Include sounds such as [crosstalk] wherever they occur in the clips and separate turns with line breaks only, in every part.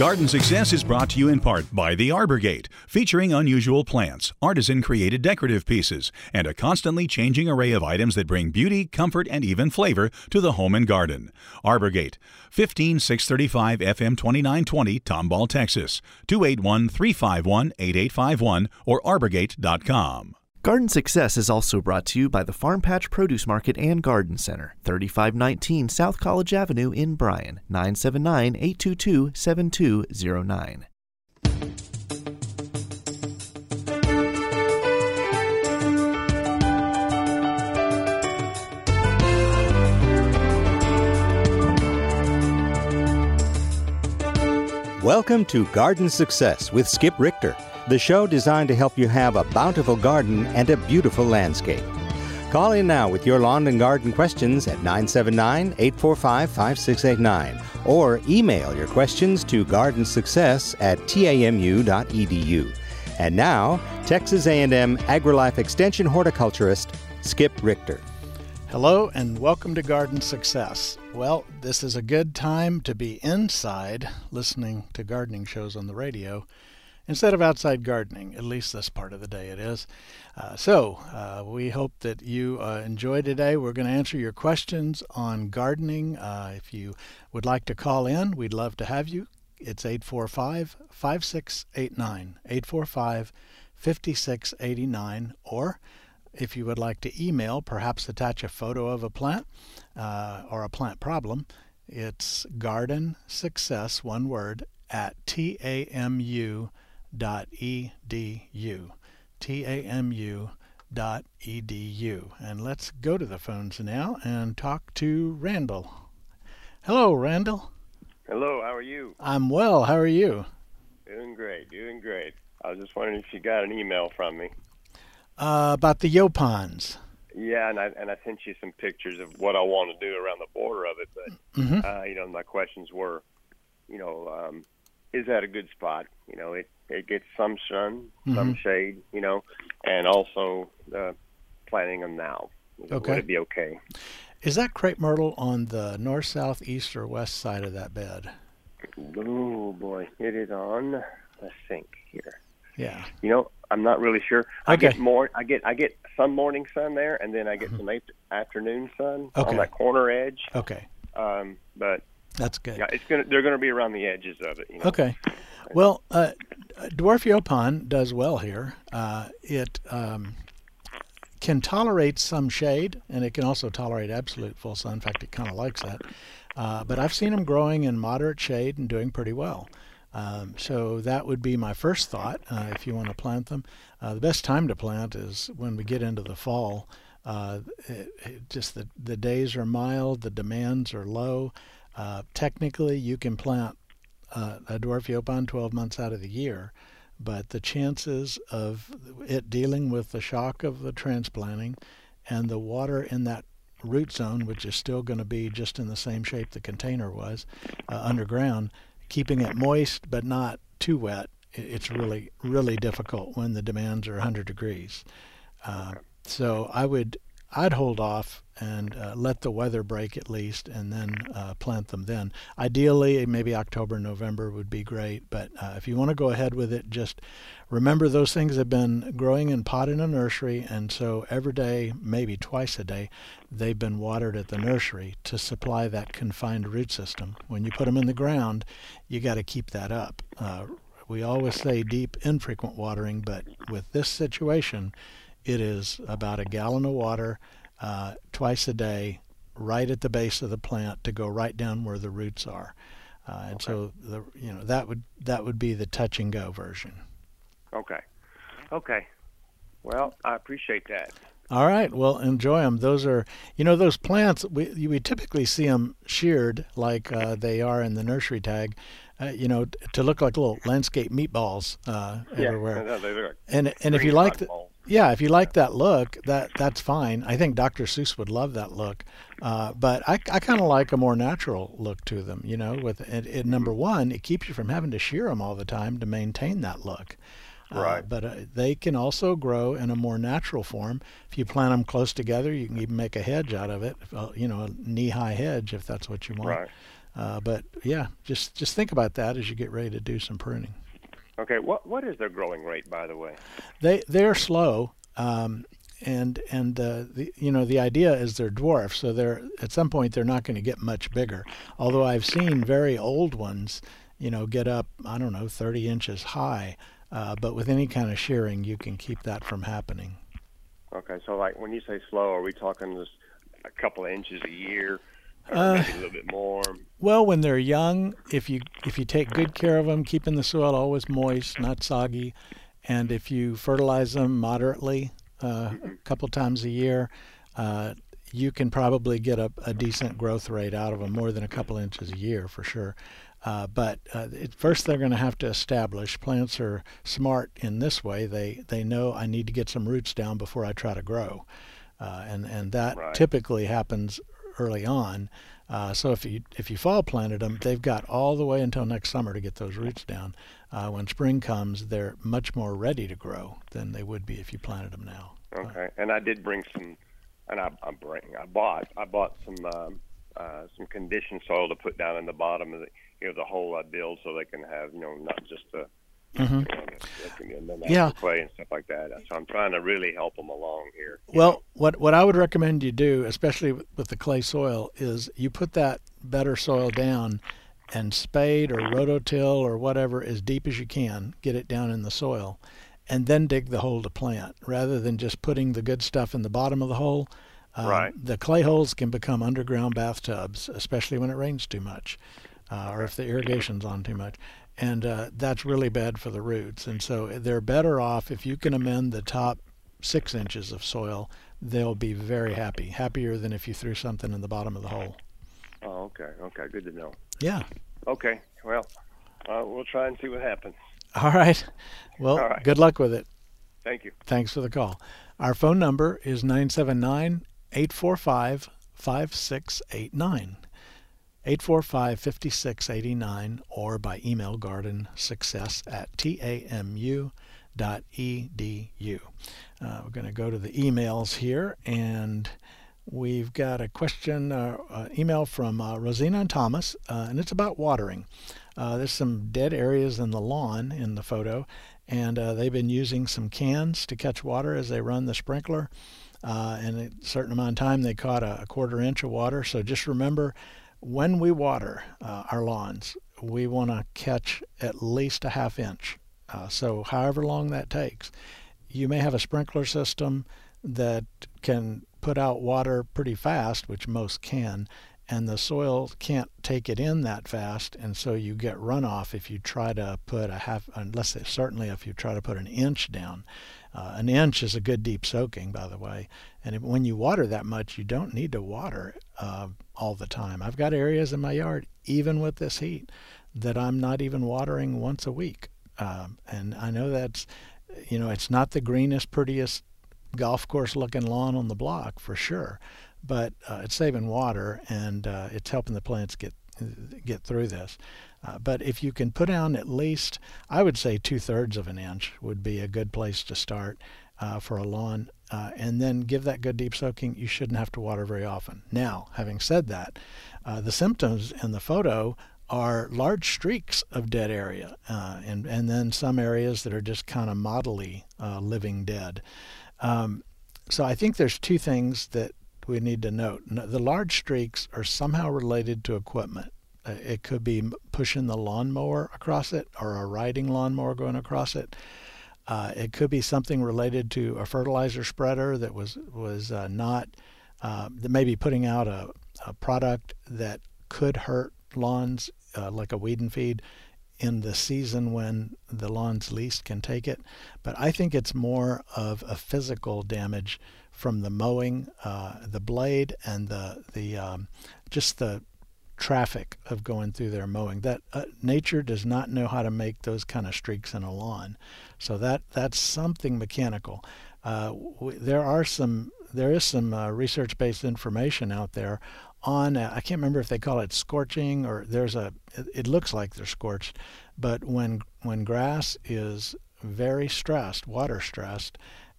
Garden Success is brought to you in part by The Arbor Gate, featuring unusual plants, artisan created decorative pieces, and a constantly changing array of items that bring beauty, comfort, and even flavor to the home and garden. Arbor Gate, 15635 FM 2920, Tomball, Texas, 281 351 8851, or arborgate.com.
Garden Success is also brought to you by the Farm Patch Produce Market and Garden Center, 3519 South College Avenue in Bryan, 979 822 7209.
Welcome to Garden Success with Skip Richter the show designed to help you have a bountiful garden and a beautiful landscape. Call in now with your lawn and garden questions at 979 845 5689 or email your questions to gardensuccess at tamu.edu. And now, Texas A&M AgriLife Extension horticulturist Skip Richter.
Hello and welcome to Garden Success. Well, this is a good time to be inside listening to gardening shows on the radio instead of outside gardening. At least this part of the day it is. Uh, so uh, we hope that you uh, enjoy today. We're going to answer your questions on gardening. Uh, if you would like to call in, we'd love to have you. It's 845 5689. 845 5689. Or if you would like to email, perhaps attach a photo of a plant uh, or a plant problem, it's garden success, one word, at tamu.com tamu.edu. tamu.edu. And let's go to the phones now and talk to Randall. Hello, Randall.
Hello, how are you?
I'm well. How are you?
Doing great, doing great. I was just wondering if you got an email from me.
Uh, about the Yaupons.
Yeah, and I and I sent you some pictures of what I want to do around the border of it. But mm-hmm. uh, you know, my questions were, you know, um, is that a good spot? You know, it it gets some sun, mm-hmm. some shade, you know, and also uh, planting them now.
Okay.
Would it be okay?
Is that crepe myrtle on the north, south, east, or west side of that bed?
Oh boy, it is on. Let's think here.
Yeah.
You know, I'm not really sure. I get more. I get I get some morning sun there, and then I get mm-hmm. some afternoon sun
okay.
on that corner edge.
Okay.
Um, but
that's good.
Yeah, it's gonna. They're gonna be around the edges of it. You know?
Okay. Well, uh, dwarf yaupon does well here. Uh, it um, can tolerate some shade, and it can also tolerate absolute full sun. In fact, it kind of likes that. Uh, but I've seen them growing in moderate shade and doing pretty well. Um, so that would be my first thought uh, if you want to plant them. Uh, the best time to plant is when we get into the fall. Uh, it, it just the, the days are mild, the demands are low. Uh, technically, you can plant uh, a dwarf yaupon 12 months out of the year, but the chances of it dealing with the shock of the transplanting and the water in that root zone, which is still going to be just in the same shape the container was uh, underground, keeping it moist but not too wet, it's really, really difficult when the demands are 100 degrees. Uh, so I would I'd hold off and uh, let the weather break at least, and then uh, plant them then. Ideally, maybe October, November would be great. But uh, if you want to go ahead with it, just remember those things have been growing in pot in a nursery, and so every day, maybe twice a day, they've been watered at the nursery to supply that confined root system. When you put them in the ground, you got to keep that up. Uh, we always say deep, infrequent watering, but with this situation it is about a gallon of water uh, twice a day, right at the base of the plant to go right down where the roots are. Uh, and okay. so the you know that would that would be the touch and go version.
Okay. Okay. Well, I appreciate that.
All right. Well, enjoy them. Those are, you know, those plants. We we typically see them sheared like uh, they are in the nursery tag, uh, you know, to look like little landscape meatballs uh,
yeah,
everywhere.
No, [laughs] they look
like and and if you like the, yeah, if you like that look, that that's fine. I think Dr. Seuss would love that look, uh, but I, I kind of like a more natural look to them. You know, with it, it, number one, it keeps you from having to shear them all the time to maintain that look.
Uh, right.
Uh, but uh, they can also grow in a more natural form. If you plant them close together, you can even make a hedge out of it. Uh, you know, a knee-high hedge if that's what you want.
Right.
Uh, but yeah, just just think about that as you get ready to do some pruning.
Okay, what what is their growing rate, by the way?
They they're slow, um, and and uh, the you know the idea is they're dwarfs, so they're at some point they're not going to get much bigger. Although I've seen very old ones, you know, get up I don't know 30 inches high, uh, but with any kind of shearing, you can keep that from happening.
Okay, so like when you say slow, are we talking just a couple of inches a year?
Uh,
a little bit more.
Well, when they're young, if you if you take good care of them, keeping the soil always moist, not soggy, and if you fertilize them moderately, uh, a couple times a year, uh, you can probably get a, a decent growth rate out of them, more than a couple inches a year for sure. Uh, but uh, it, first, they're going to have to establish. Plants are smart in this way. They they know I need to get some roots down before I try to grow, uh, and and that
Right.
typically happens early on. Uh, so if you if you fall planted them, they've got all the way until next summer to get those roots down. Uh, when spring comes, they're much more ready to grow than they would be if you planted them now.
Okay, and I did bring some, and I, I bring, I bought, I bought some, um, uh, some conditioned soil to put down in the bottom of the, you know, the hole I build, so they can have, you know, not just the,
Mhm.
natural
Yeah.
clay and stuff like that. So I'm trying to really help them along here.
Well,
know.
what what I would recommend you do, especially with, with the clay soil, is you put that better soil down and spade or rototill or whatever as deep as you can, get it down in the soil, and then dig the hole to plant, rather than just putting the good stuff in the bottom of the hole. Um,
Right.
The clay holes can become underground bathtubs, especially when it rains too much, uh, or if the irrigation's on too much, and uh, that's really bad for the roots. And so they're better off if you can amend the top six inches of soil. They'll be very happy, happier than if you threw something in the bottom of the hole.
Oh, okay, okay, good to know.
Yeah.
Okay, well, uh, we'll try and see what happens.
All right. Well,
All right.
good luck with it.
Thank you.
Thanks for the call. Our phone number is 979 845 5689. 845 5689 or by email gardensuccess at tamu.edu. Uh, we're going to go to the emails here and we've got a question, uh, uh, email from uh, Rosina and Thomas, uh, and it's about watering. Uh, there's some dead areas in the lawn in the photo, and uh, they've been using some cans to catch water as they run the sprinkler. And a certain amount of time, they caught a, a quarter inch of water. So just remember, when we water uh, our lawns, we want to catch at least a half inch. Uh, so however long that takes, you may have a sprinkler system that can put out water pretty fast, which most can, and the soil can't take it in that fast, and so you get runoff if you try to put a half, unless it, certainly if you try to put an inch down. Uh, an inch is a good deep soaking, by the way, and when you water that much, you don't need to water uh, all the time. I've got areas in my yard, even with this heat, that I'm not even watering once a week, um, and I know that's, you know, it's not the greenest, prettiest golf course looking lawn on the block for sure, but uh, it's saving water and uh, it's helping the plants get get through this. Uh, but if you can put down at least, I would say two thirds of an inch would be a good place to start uh, for a lawn, uh, and then give that good deep soaking. You shouldn't have to water very often. Now, having said that, uh, the symptoms in the photo are large streaks of dead area, uh, and and then some areas that are just kind of modelly uh, living dead. Um, so I think there's two things that we need to note. The large streaks are somehow related to equipment. Uh, It could be pushing the lawnmower across it or a riding lawnmower going across it. Uh, it could be something related to a fertilizer spreader that was was uh, not uh, that maybe putting out a, a product that could hurt lawns uh, like a weed and feed in the season when the lawns least can take it. But I think it's more of a physical damage from the mowing, uh, the blade, and the the um, just the traffic of going through their mowing. That uh, nature does not know how to make those kind of streaks in a lawn, so that that's something mechanical. Uh, w- there are some there is some uh, research-based information out there on uh, I can't remember if they call it scorching or there's a it, it looks like they're scorched, but when when grass is very stressed, water stressed,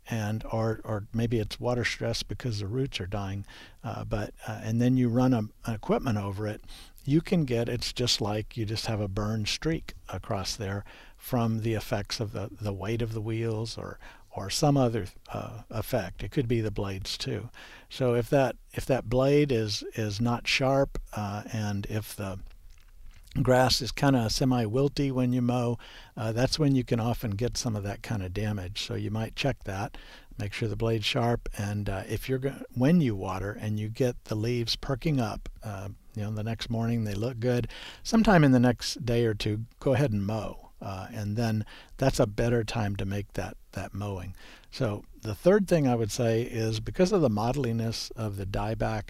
and or or maybe it's water stress because the roots are dying, uh, but uh, and then you run a, an equipment over it, you can get it's just like you just have a burn streak across there from the effects of the, the weight of the wheels or or some other uh, effect. It could be the blades too. So if that if that blade is is not sharp uh, and if the grass is kind of semi wilty when you mow, uh, that's when you can often get some of that kind of damage. So you might check that, make sure the blade's sharp, and uh, if you're go- when you water and you get the leaves perking up, uh, you know the next morning they look good. Sometime in the next day or two, go ahead and mow. Uh, and then that's a better time to make that that mowing. So the third thing I would say is because of the mottliness of the dieback,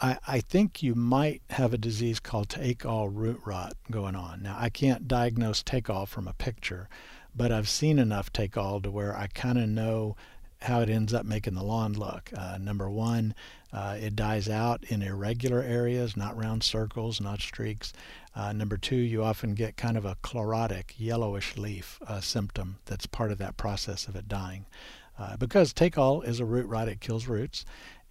I, I think you might have a disease called take all root rot going on. Now I can't diagnose take all from a picture, but I've seen enough take all to where I kind of know how it ends up making the lawn look. Uh, number one, uh, it dies out in irregular areas, not round circles, not streaks. Uh, number two, you often get kind of a chlorotic, yellowish leaf uh, symptom that's part of that process of it dying. Uh, because take all is a root rot, it kills roots.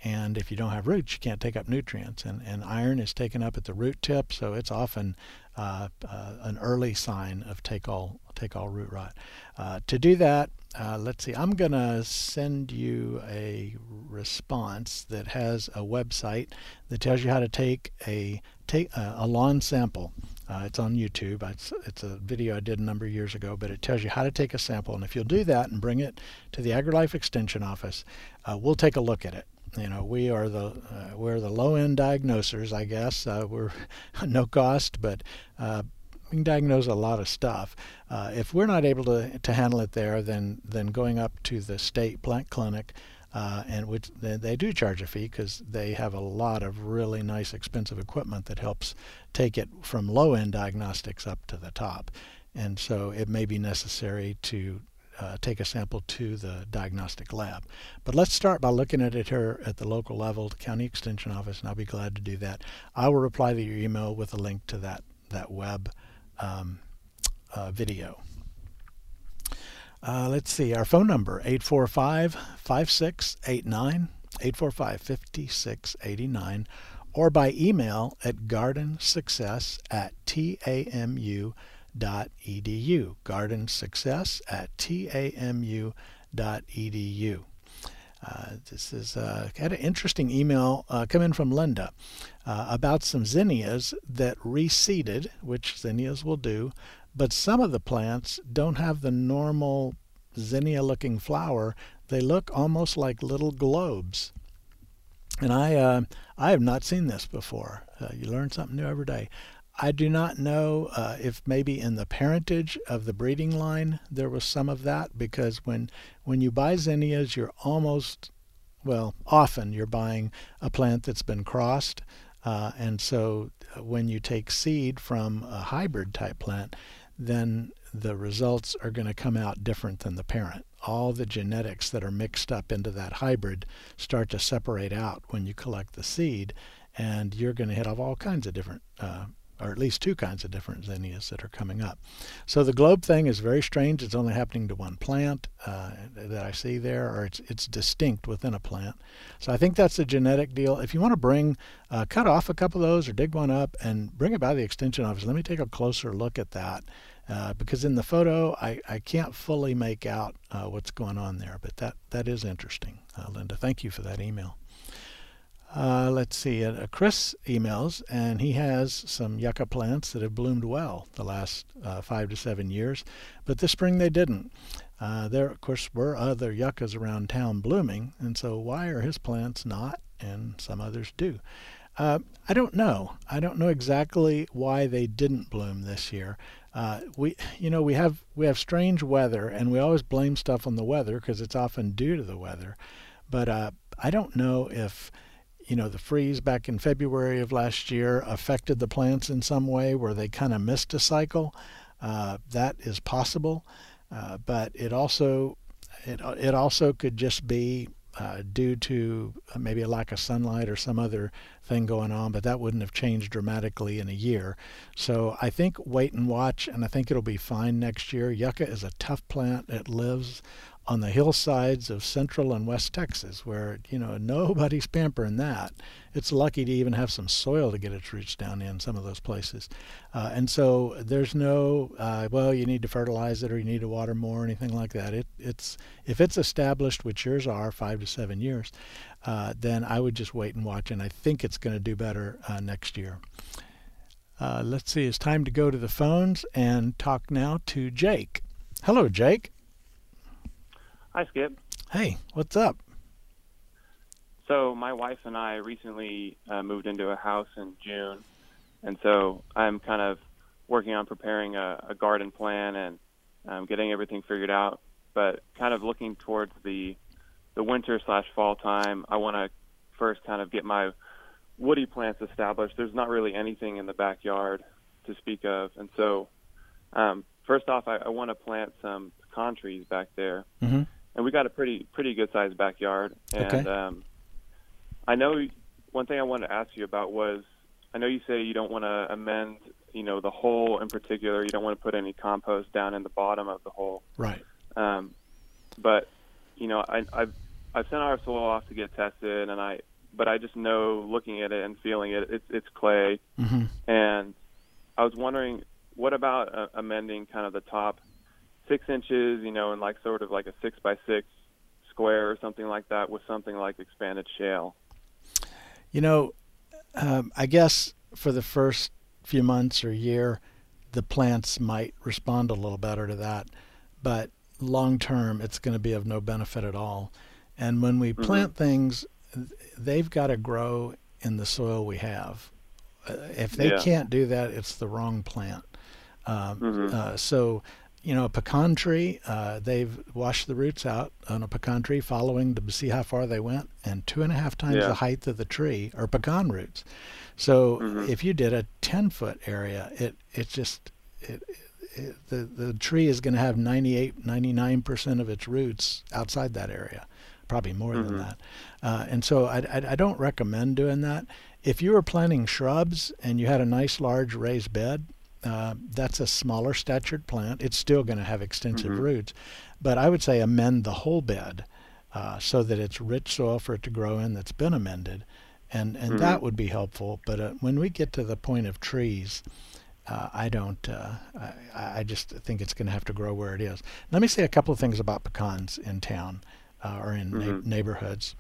And if you don't have roots, you can't take up nutrients. And, and iron is taken up at the root tip, so it's often uh, uh, an early sign of take all take all root rot. Uh, to do that, uh, let's see. I'm going to send you a response that has a website that tells you how to take a take uh, a lawn sample. Uh, it's on YouTube. It's, it's a video I did a number of years ago, but it tells you how to take a sample. And if you'll do that and bring it to the AgriLife Extension office, we'll take a look at it you know we are the uh, we're the low end diagnosers i guess. Uh, we're [laughs] no cost but uh, we can diagnose a lot of stuff. Uh, if we're not able to, to handle it there then then going up to the state plant clinic uh, and which they, they, do charge a fee because they have a lot of really nice expensive equipment that helps take it from low end diagnostics up to the top. And so it may be necessary to uh, take a sample to the diagnostic lab. But let's start by looking at it here at the local level, the county extension office, and I'll be glad to do that. I will reply to your email with a link to that that web um, uh, video. Uh, let's see, our phone number 845 5689, 845 5689, or by email at gardensuccess at tamu.com tamu.edu. Garden Success at tamu.edu. Uh, this is uh, had an interesting email uh, come in from Linda uh, about some zinnias that reseeded, which zinnias will do, but some of the plants don't have the normal zinnia-looking flower. They look almost like little globes. And I uh, I have not seen this before. Uh, you learn something new every day. I do not know uh, if maybe in the parentage of the breeding line there was some of that because when when you buy zinnias, you're almost well often you're buying a plant that's been crossed, uh, and so uh, when you take seed from a hybrid type plant, then the results are going to come out different than the parent. All the genetics that are mixed up into that hybrid start to separate out when you collect the seed, and you're going to hit off all kinds of different uh, or at least two kinds of different zinnias that are coming up. So the globe thing is very strange. It's only happening to one plant uh, that I see there, or it's it's distinct within a plant. So I think that's a genetic deal. If you want to bring, uh, cut off a couple of those or dig one up and bring it by the extension office, let me take a closer look at that. Uh, because in the photo, I, I can't fully make out uh, what's going on there, but that, that is interesting. Uh, Linda, thank you for that email. Uh, let's see, uh, Chris emails, and he has some yucca plants that have bloomed well the last uh, five to seven years, but this spring they didn't. Uh, there, of course, were other yuccas around town blooming, and so why are his plants not, and some others do? Uh, I don't know. I don't know exactly why they didn't bloom this year. Uh, we, you know, we have we have strange weather, and we always blame stuff on the weather because it's often due to the weather. But I don't know if you know, the freeze back in February of last year affected the plants in some way where they kind of missed a cycle. Uh, that is possible, uh, but it also it it also could just be uh, due to maybe a lack of sunlight or some other thing going on, but that wouldn't have changed dramatically in a year. So I think wait and watch, and I think it'll be fine next year. Yucca is a tough plant. It lives on the hillsides of central and west Texas, where you know nobody's pampering that. It's lucky to even have some soil to get its roots down in some of those places, uh, and so there's no uh, well, you need to fertilize it or you need to water more or anything like that. It it's if it's established, which yours are, five to seven years, uh, then I would just wait and watch, and I think it's going to do better uh, next year. Uh, let's see, it's time to go to the phones and talk now to Jake. Hello, Jake.
Hi, Skip.
Hey, what's up?
So my wife and I recently uh, moved into a house in June, and so I'm kind of working on preparing a, a garden plan and um, getting everything figured out. But kind of looking towards the the winter slash fall time, I want to first kind of get my woody plants established. There's not really anything in the backyard to speak of, and so um, first off, I, I want to plant some pecan trees back there.
Mm-hmm
and we got a pretty pretty good sized backyard. And
Okay.
um, I know one thing I wanted to ask you about was I know you say you don't want to amend, you know, the hole in particular. You don't want to put any compost down in the bottom of the hole.
Right.
Um, but you know, I, I've I've sent our soil off to get tested, and I but I just know looking at it and feeling it, it's it's clay.
Mm-hmm.
And I was wondering, what about uh, amending kind of the top six inches, you know, and like sort of like a six by six square or something like that with something like expanded shale?
You know, um, I guess for the first few months or year, the plants might respond a little better to that, but long term, it's going to be of no benefit at all. And when we plant things, they've got to grow in the soil we have. Uh, if they
Yeah.
can't do that, it's the wrong plant. Um,
Mhm.
uh, so, you know, a pecan tree, uh, they've washed the roots out on a pecan tree, following to see how far they went, and two and a half times
Yeah.
the height of the tree are pecan roots. So,
Mhm.
if you did a 10 foot area, it it just it, it, the the tree is going to have 98 99% of its roots outside that area probably more than
Mhm.
that uh, and so I, I, I don't recommend doing that if you were planting shrubs and you had a nice large raised bed uh, that's a smaller statured plant it's still going to have extensive
Mhm.
roots but i would say amend the whole bed uh, so that it's rich soil for it to grow in that's been amended and and
Mhm.
that would be helpful but uh, when we get to the point of trees uh, I don't. Uh, I, I just think it's going to have to grow where it is. Let me say a couple of things about pecans in town uh, or in
Mhm.
na- neighborhoods.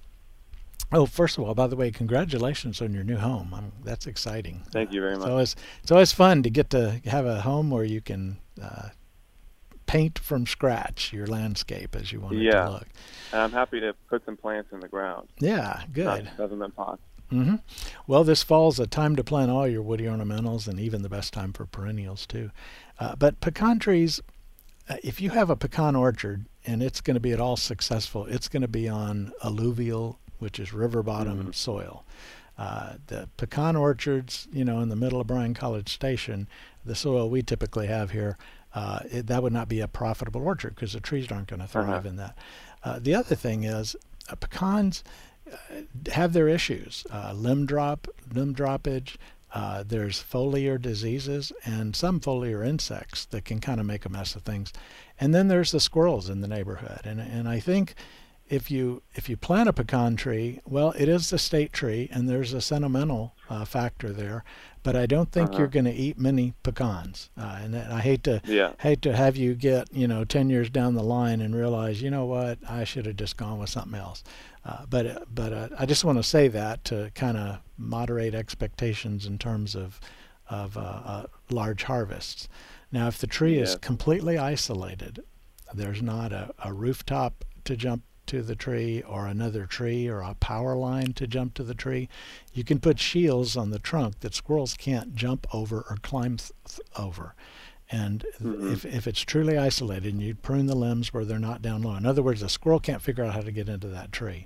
Oh, first of all, by the way, congratulations on your new home. that's exciting.
Thank you very
It's
much.
always it's always fun to get to have a home where you can uh, paint from scratch your landscape as you want it
Yeah.
to look.
And I'm happy to put some plants in the ground.
Yeah, good.
Not government pots.
hmm Well, this fall's a time to plant all your woody ornamentals and even the best time for perennials, too. Uh, but pecan trees, uh, if you have a pecan orchard and it's going to be at all successful, it's going to be on alluvial, which is river bottom
Mhm.
soil. Uh, the pecan orchards, you know, in the middle of Bryan College Station, the soil we typically have here, uh, it, that would not be a profitable orchard because the trees aren't going to thrive
Uh-huh.
in that. Uh, the other thing is, uh, pecans have their issues. Uh, limb drop, limb droppage. Uh, there's foliar diseases and some foliar insects that can kind of make a mess of things. And then there's the squirrels in the neighborhood. And and I think if you if you plant a pecan tree, well, it is the state tree, and there's a sentimental uh, factor there. But I don't think
Uh-huh.
you're going to eat many pecans. Uh, and I hate to
Yeah.
hate to have you get you know 10 years down the line and realize you know what I should have just gone with something else uh, but uh, but uh, I just want to say that to kind of moderate expectations in terms of of uh, large harvests now if the tree is completely isolated there's not a, a rooftop to jump to the tree or another tree or a power line to jump to the tree you can put shields on the trunk that squirrels can't jump over or climb over and
Mhm.
if, if it's truly isolated and you prune the limbs where they're not down low, in other words, a squirrel can't figure out how to get into that tree,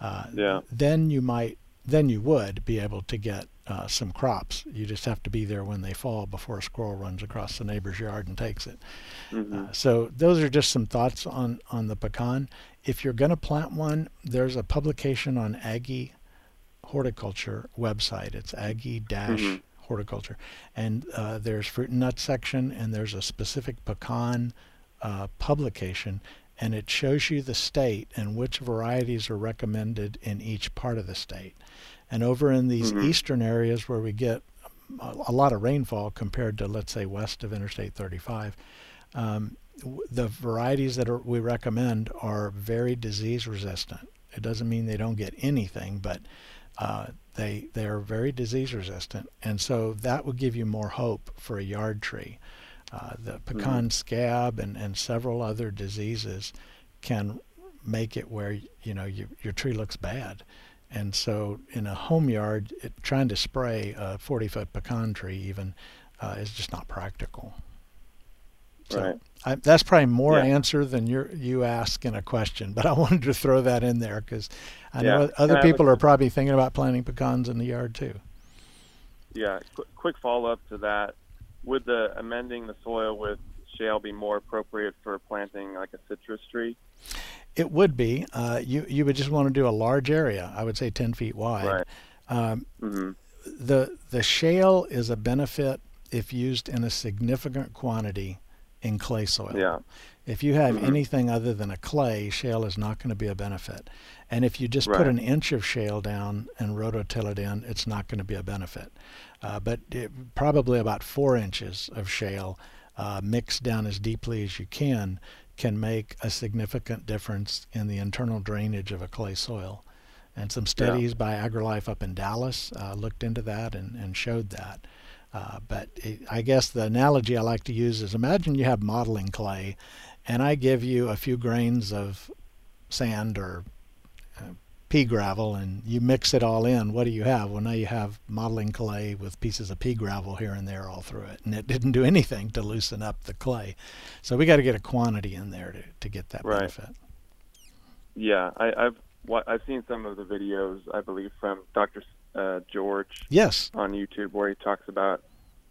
uh,
Yeah.
then you might, then you would be able to get uh, some crops. You just have to be there when they fall before a squirrel runs across the neighbor's yard and takes it.
hmm
Uh, so those are just some thoughts on, on the pecan. If you're going to plant one, there's a publication on Aggie Horticulture website. It's Aggie dash
Mhm.
Horticulture, and uh, there's fruit and nut section, and there's a specific pecan uh, publication, and it shows you the state and which varieties are recommended in each part of the state. And over in these
Mhm.
eastern areas where we get a a lot of rainfall compared to, let's say, west of Interstate 35, um, the varieties that are, we recommend are very disease resistant. It doesn't mean they don't get anything, but uh, they they are very disease resistant, and so that would give you more hope for a yard tree. Uh, the pecan scab and, and several other diseases can make it where you know you, your tree looks bad, and so in a home yard, it, trying to spray a 40 foot pecan tree even uh, is just not practical. So
Right.
I, that's probably more
Yeah.
answer than you you ask in a question, but I [laughs] wanted to throw that in there because I know other people are probably thinking about planting pecans in the yard too.
Yeah. Qu- quick follow up to that: Would the amending the soil with shale be more appropriate for planting like a citrus tree?
It would be. Uh, you you would just want to do a large area. I would say 10 feet wide.
Right.
Um,
hmm
the the shale is a benefit if used in a significant quantity in clay soil.
Yeah.
If you have
Mhm.
anything other than a clay, shale is not going to be a benefit. And if you just put an inch of shale down and rototill it in, it's not going to be a benefit. Uh, but it, probably about four inches of shale uh, mixed down as deeply as you can can make a significant difference in the internal drainage of a clay soil. And some studies by AgriLife up in Dallas uh, looked into that and, and showed that. Uh, but it, I guess the analogy I like to use is imagine you have modeling clay, and I give you a few grains of sand or uh, pea gravel, and you mix it all in. What do you have? Well, now you have modeling clay with pieces of pea gravel here and there all through it, and it didn't do [laughs] anything to loosen up the clay. So we got to get a quantity in there to, to get that
Right.
benefit.
Yeah. I, I've I've seen some of the videos. I believe from Dr. Uh, George
Yes.
on YouTube where he talks about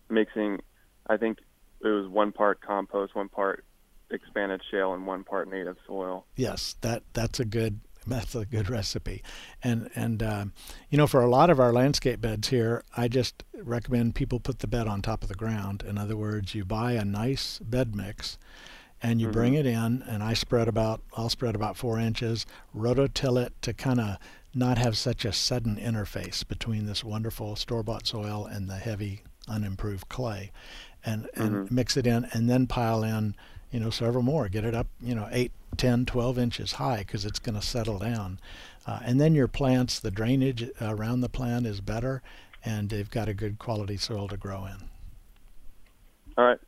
mixing. I think it was one part compost, one part expanded shale, and one part native soil.
Yes, that that's a good [laughs] that's a good recipe, and and um, you know for a lot of our landscape beds here, I just recommend people put the bed on top of the ground. In other words, you buy a nice bed mix, and you bring it in, and I spread about I'll spread about four inches, rototill it to kind of not have such a sudden interface between this wonderful store-bought soil and the heavy unimproved clay, and and mix it in, and then pile in you know, several more. Get it up, you know, 8, 10, 12 inches high because it's going to settle down. Uh, and then your plants, the drainage around the plant is better and they've got a good quality soil to grow in.
All right.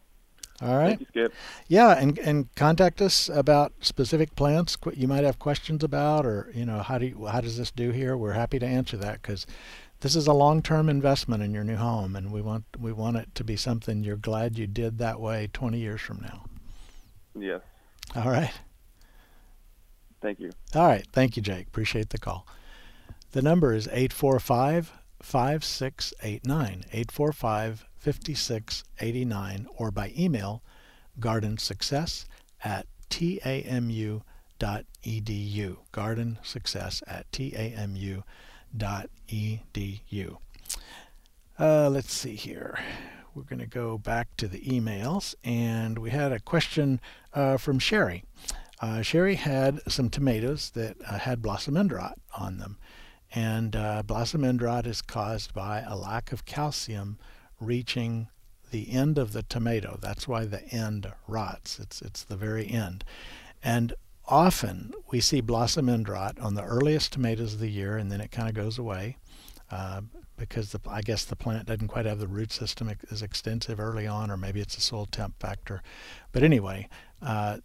All right.
Thank you, Skip.
Yeah, and, and contact us about specific plants you might have questions about, or you know, how do you, how does this do here? We're happy to answer that because this is a long-term investment in your new home, and we want we want it to be something you're glad you did that way 20 years from now.
Yes.
All right.
Thank you.
All right. Thank you, Jake. Appreciate the call. The number is 845 5689. 845 5689 or by email gardensuccess at tamu.edu. Garden success at tamu.edu. Uh, let's see here. We're going to go back to the emails, and we had a question uh, from Sherry. Uh, Sherry had some tomatoes that uh, had blossom end rot on them, and uh, blossom end rot is caused by a lack of calcium reaching the end of the tomato. That's why the end rots. It's it's the very end, and often we see blossom end rot on the earliest tomatoes of the year, and then it kind of goes away. Uh, because the, I guess the plant doesn't quite have the root system as extensive early on, or maybe it's a soil temp factor. But anyway, uh,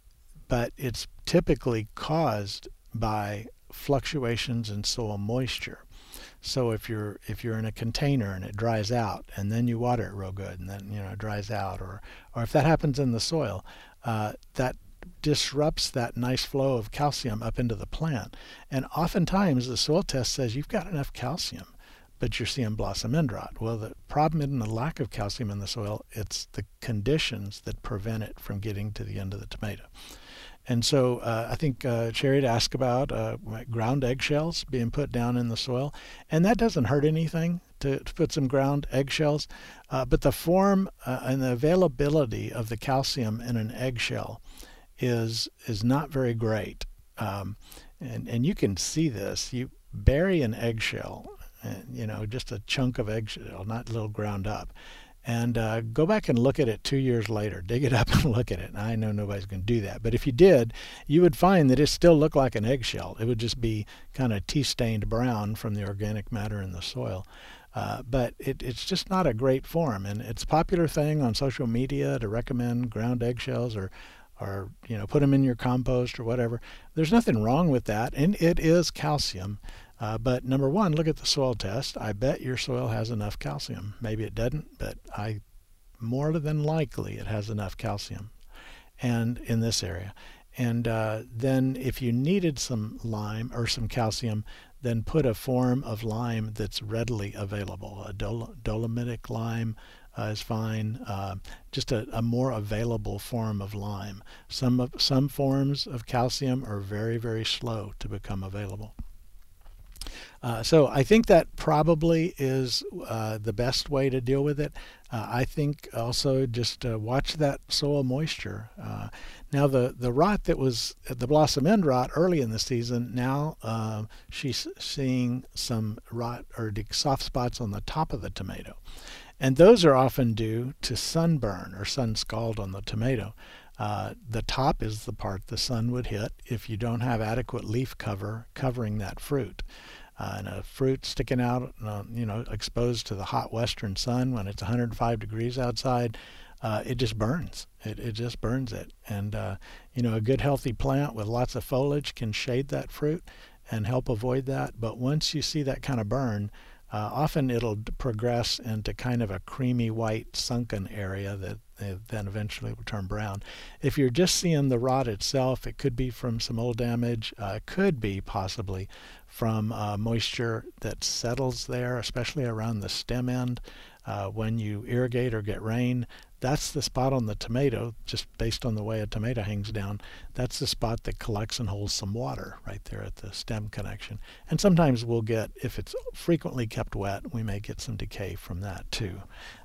but it's typically caused by fluctuations in soil moisture. So if you're if you're in a container and it dries out, and then you water it real good, and then you know it dries out, or or if that happens in the soil, uh, that disrupts that nice flow of calcium up into the plant. And oftentimes the soil test says you've got enough calcium, but you're seeing blossom end rot. Well, the problem isn't the lack of calcium in the soil; it's the conditions that prevent it from getting to the end of the tomato. And so uh, I think uh, Sherry had asked about uh, ground eggshells being put down in the soil, and that doesn't hurt anything to, to put some ground eggshells, uh, but the form uh, and the availability of the calcium in an eggshell is is not very great. Um, and and you can see this. You bury an eggshell, and, you know, just a chunk of eggshell, not a little ground up, and uh, go back and look at it two years later. Dig it up [laughs] and look at it. And I know nobody's going to do that, but if you did, you would find that it still looked like an eggshell. It would just be kind of tea-stained brown from the organic matter in the soil. Uh, but it, it's just not a great form, and it's a popular thing on social media to recommend ground eggshells or or you know put them in your compost or whatever. There's nothing wrong with that, and it is calcium. Uh, but number one, look at the soil test. I bet your soil has enough calcium. Maybe it doesn't, but I more than likely it has enough calcium, and in this area. And uh, then if you needed some lime or some calcium, then put a form of lime that's readily available. A dol- dolomitic lime uh, is fine. Uh, just a, a, more available form of lime. Some of, some forms of calcium are very very slow to become available. Uh, so I think that probably is uh, the best way to deal with it. Uh, I think also just uh, watch that soil moisture. Uh, now the, the rot that was the blossom end rot early in the season, now she's seeing some rot or soft spots on the top of the tomato. And those are often due to sunburn or sun scald on the tomato. Uh, the top is the part the sun would hit if you don't have adequate leaf cover covering that fruit uh, and a fruit sticking out, uh, you know, exposed to the hot western sun when it's 105 degrees outside, uh, it just burns. It, it just burns it. And, uh, you know, a good healthy plant with lots of foliage can shade that fruit and help avoid that. But once you see that kind of burn, uh, often it'll progress into kind of a creamy white sunken area that then eventually will turn brown. If you're just seeing the rot itself, it could be from some old damage. Uh, it could be possibly from uh, moisture that settles there, especially around the stem end. Uh, when you irrigate or get rain, that's the spot on the tomato, just based on the way a tomato hangs down. That's the spot that collects and holds some water right there at the stem connection. And sometimes we'll get, if it's frequently kept wet, we may get some decay from that too.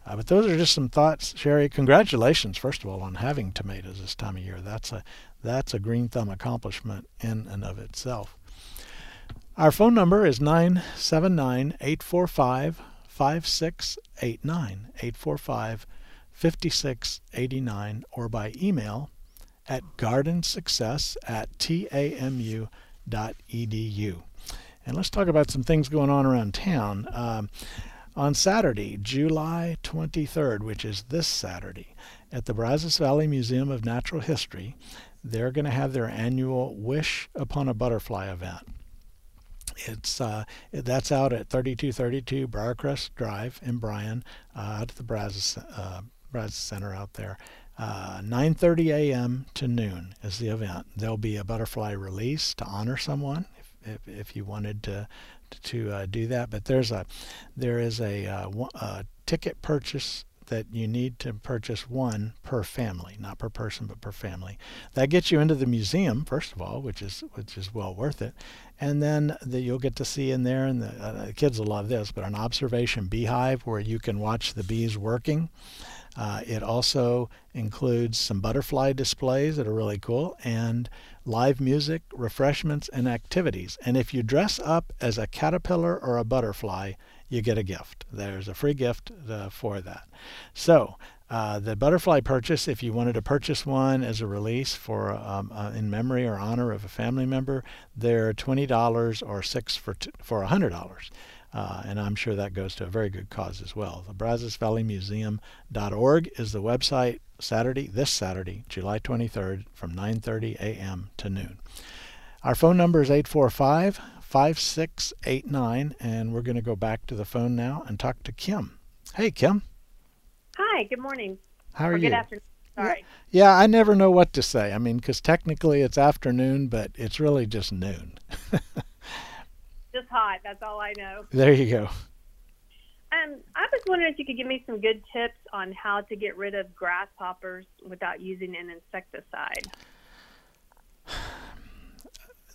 Uh, but those are just some thoughts, Sherry. Congratulations, first of all, on having tomatoes this time of year. That's a that's a green thumb accomplishment in and of itself. Our phone number is 979 845 5689. 845 5689 or by email at gardensuccess at tamu.edu. And let's talk about some things going on around town. Um, on Saturday, July 23rd, which is this Saturday, at the Brazos Valley Museum of Natural History, they're going to have their annual Wish Upon a Butterfly event. It's uh, that's out at 3232 Briarcrest Drive in Bryan, uh, out at the Brazos uh, Brazos Center out there. Uh, 9:30 a.m. to noon is the event. There'll be a butterfly release to honor someone if, if, if you wanted to to uh, do that. But there's a there is a, uh, a ticket purchase that you need to purchase one per family, not per person, but per family. That gets you into the museum first of all, which is which is well worth it, and then the, you'll get to see in there, and the, uh, the kids will love this, but an observation beehive where you can watch the bees working. Uh, it also includes some butterfly displays that are really cool and live music, refreshments, and activities. And if you dress up as a caterpillar or a butterfly, you get a gift. There's a free gift uh, for that. So, uh, the butterfly purchase, if you wanted to purchase one as a release for um, uh, in memory or honor of a family member, they're twenty dollars or six for t- for hundred dollars. Uh, and I'm sure that goes to a very good cause as well. The Brazos Valley Museum.org is the website. Saturday, this Saturday, July 23rd, from 9:30 a.m. to noon. Our phone number is 845 5689, and we're going to go back to the phone now and talk to Kim. Hey, Kim.
Hi, good morning.
How are
or
you?
Good afternoon. Sorry.
Yeah, I never know what to say. I mean, because technically it's afternoon, but it's really just noon. [laughs]
just hot. That's all I know.
There you go.
Um, I was wondering if you could give me some good tips on how to get rid of grasshoppers without using an insecticide. [sighs]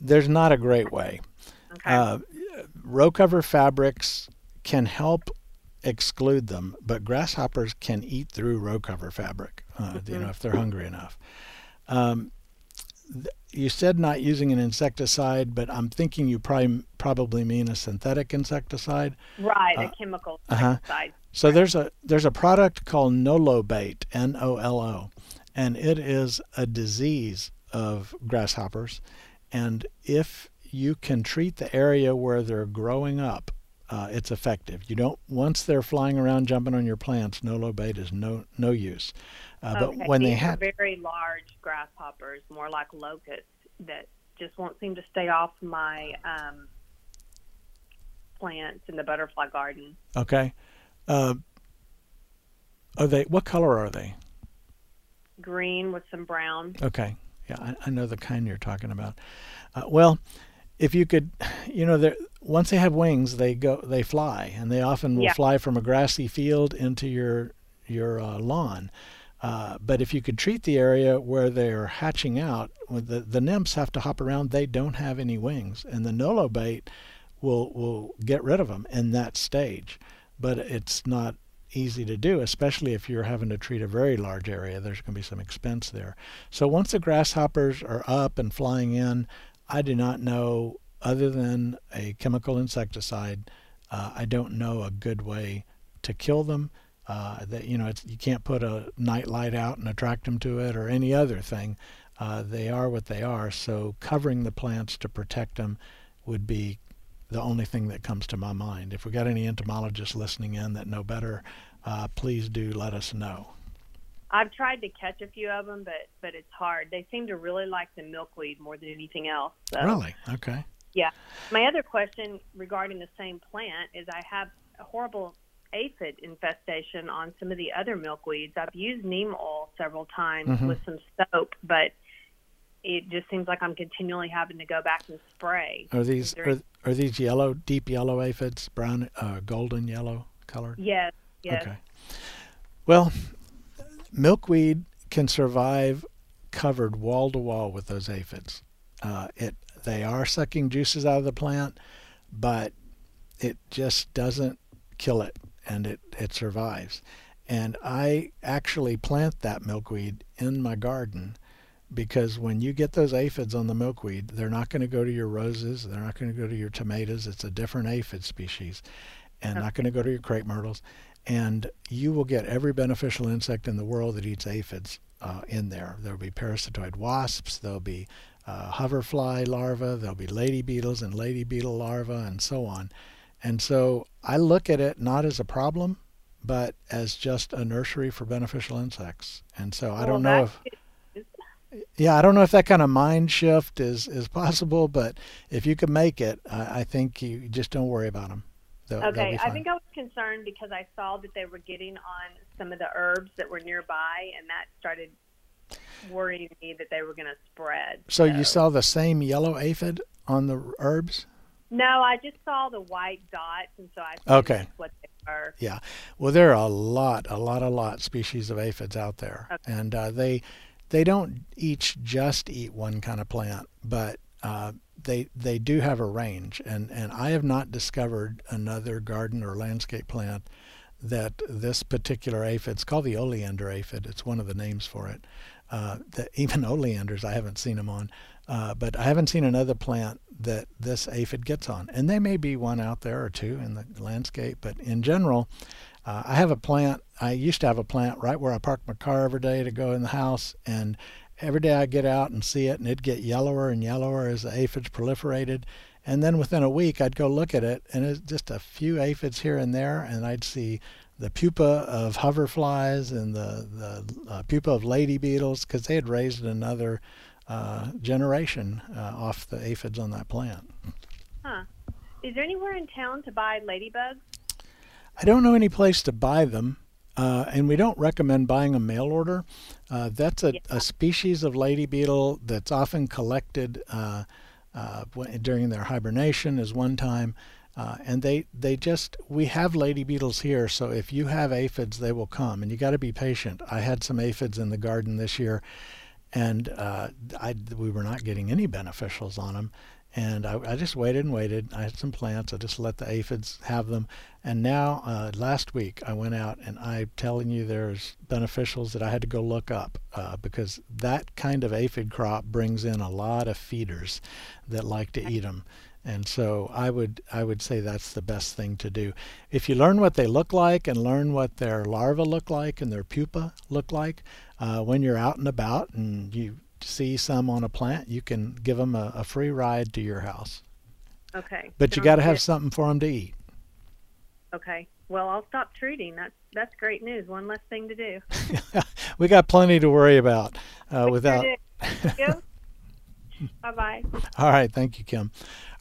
There's not a great way.
Okay.
Uh, row cover fabrics can help exclude them, but grasshoppers can eat through row cover fabric, uh, mm-hmm. you know, if they're hungry enough. Um, th- you said not using an insecticide, but I'm thinking you probably probably mean a synthetic insecticide.
Right,
Uh,
a chemical
uh-huh.
insecticide.
So there's a there's a product called Nolo Bait, N O L O, and it is a disease of grasshoppers. And if you can treat the area where they're growing up, uh, it's effective. You don't once they're flying around jumping on your plants, Nolo Bait is no no use. Uh,
okay.
But when
These
they have
very large grasshoppers, more like locusts, that just won't seem to stay off my um, plants in the butterfly garden.
okay, uh, are they what color are they?
Green with some brown.
Okay. Yeah, I, I know the kind you're talking about. Uh, well, if you could, [sighs] you know, they're- once they have wings, they go, they fly, and they often will
Yeah.
fly from a grassy field into your your uh, lawn. Uh, but if you could treat the area where they're hatching out, with the the nymphs have to hop around. They don't have any wings, and the Nolo Bait will will get rid of them in that stage. But it's not easy to do, especially if you're having to treat a very large area. There's going to be some expense there. So once the grasshoppers are up and flying in, I do not know, other than a chemical insecticide, uh, I don't know a good way to kill them. Uh, that you know, it's, you can't put a night light out and attract them to it, or any other thing. Uh, they are what they are. So covering the plants to protect them would be the only thing that comes to my mind. If we got any entomologists listening in that know better, uh, please do let us know.
I've tried to catch a few of them, but but it's hard. They seem to really like the milkweed more than anything else. So.
Really? Okay.
Yeah. My other question regarding the same plant is I have a horrible aphid infestation on some of the other milkweeds. I've used neem oil several times
Mhm.
with some soap, but it just seems like I'm continually having to go back and spray.
Are these are, are these yellow, deep yellow aphids, brown, uh, golden yellow colored?
Yes, yes.
Okay. Well, milkweed can survive covered wall to wall with those aphids. Uh, it they are sucking juices out of the plant, but it just doesn't kill it, and it it survives. And I actually plant that milkweed in my garden because when you get those aphids on the milkweed, they're not going to go to your roses, they're not going to go to your tomatoes. It's a different aphid species, and not going to go to your crepe myrtles. And you will get every beneficial insect in the world that eats aphids uh, in there. There'll be parasitoid wasps, there'll be uh, hoverfly larvae, there'll be lady beetles and lady beetle larvae, and so on. And so I look at it not as a problem, but as just a nursery for beneficial insects. And so I don't know if yeah, I don't know if that kind of mind shift is is possible, but if you can make it, I, I think you just don't worry about them. They'll, they'll
Okay, I think I was concerned because I saw that they were getting on some of the herbs that were nearby, and that started worrying me that they were going to spread.
so you saw the same yellow aphid on the herbs?
No, I just saw the white dots, and so I
Okay.
what they were.
Yeah. Well, there are a lot, a lot, a lot species of aphids out there,
Okay.
and uh, they they don't each just eat one kind of plant, but uh, they they do have a range, and and I have not discovered another garden or landscape plant that this particular aphid. It's called the oleander aphid. It's one of the names for it. Uh, that even oleanders I haven't seen them on, uh, but I haven't seen another plant that this aphid gets on. And there may be one out there or two in the landscape, but in general, uh, I have a plant. I used to have a plant right where I park my car every day to go in the house, and every day I get out and see it, and it'd get yellower and yellower as the aphids proliferated. And then within a week, I'd go look at it, and it's just a few aphids here and there, and I'd see the pupa of hoverflies and the the uh, pupa of lady beetles because they had raised another uh, generation uh, off the aphids on that plant.
Huh. Is there anywhere in town to buy ladybugs?
I don't know any place to buy them, uh, and we don't recommend buying a mail order. Uh, that's a,
Yeah.
a species of lady beetle that's often collected uh, uh, during their hibernation, is one time. Uh, and they, they just we have lady beetles here so if you have aphids they will come and you got to be patient i had some aphids in the garden this year and uh, I, we were not getting any beneficials on them and I, I, just waited and waited. I had some plants. I just let the aphids have them. And now, uh, last week, I went out and I'm telling you there's beneficials that I had to go look up uh, because that kind of aphid crop brings in a lot of feeders that like to eat them. And so I would I would say that's the best thing to do. If you learn what they look like and learn what their larvae look like and their pupa look like, uh, when you're out and about and you see some on a plant, you can give them a, a free ride to your house.
Okay.
But you got to have something for them to eat.
Okay. Well, I'll stop treating. That's that's great news. One less thing to do. [laughs]
we got plenty to worry about uh, without.
Sure bye bye.
All right. Thank you, Kim.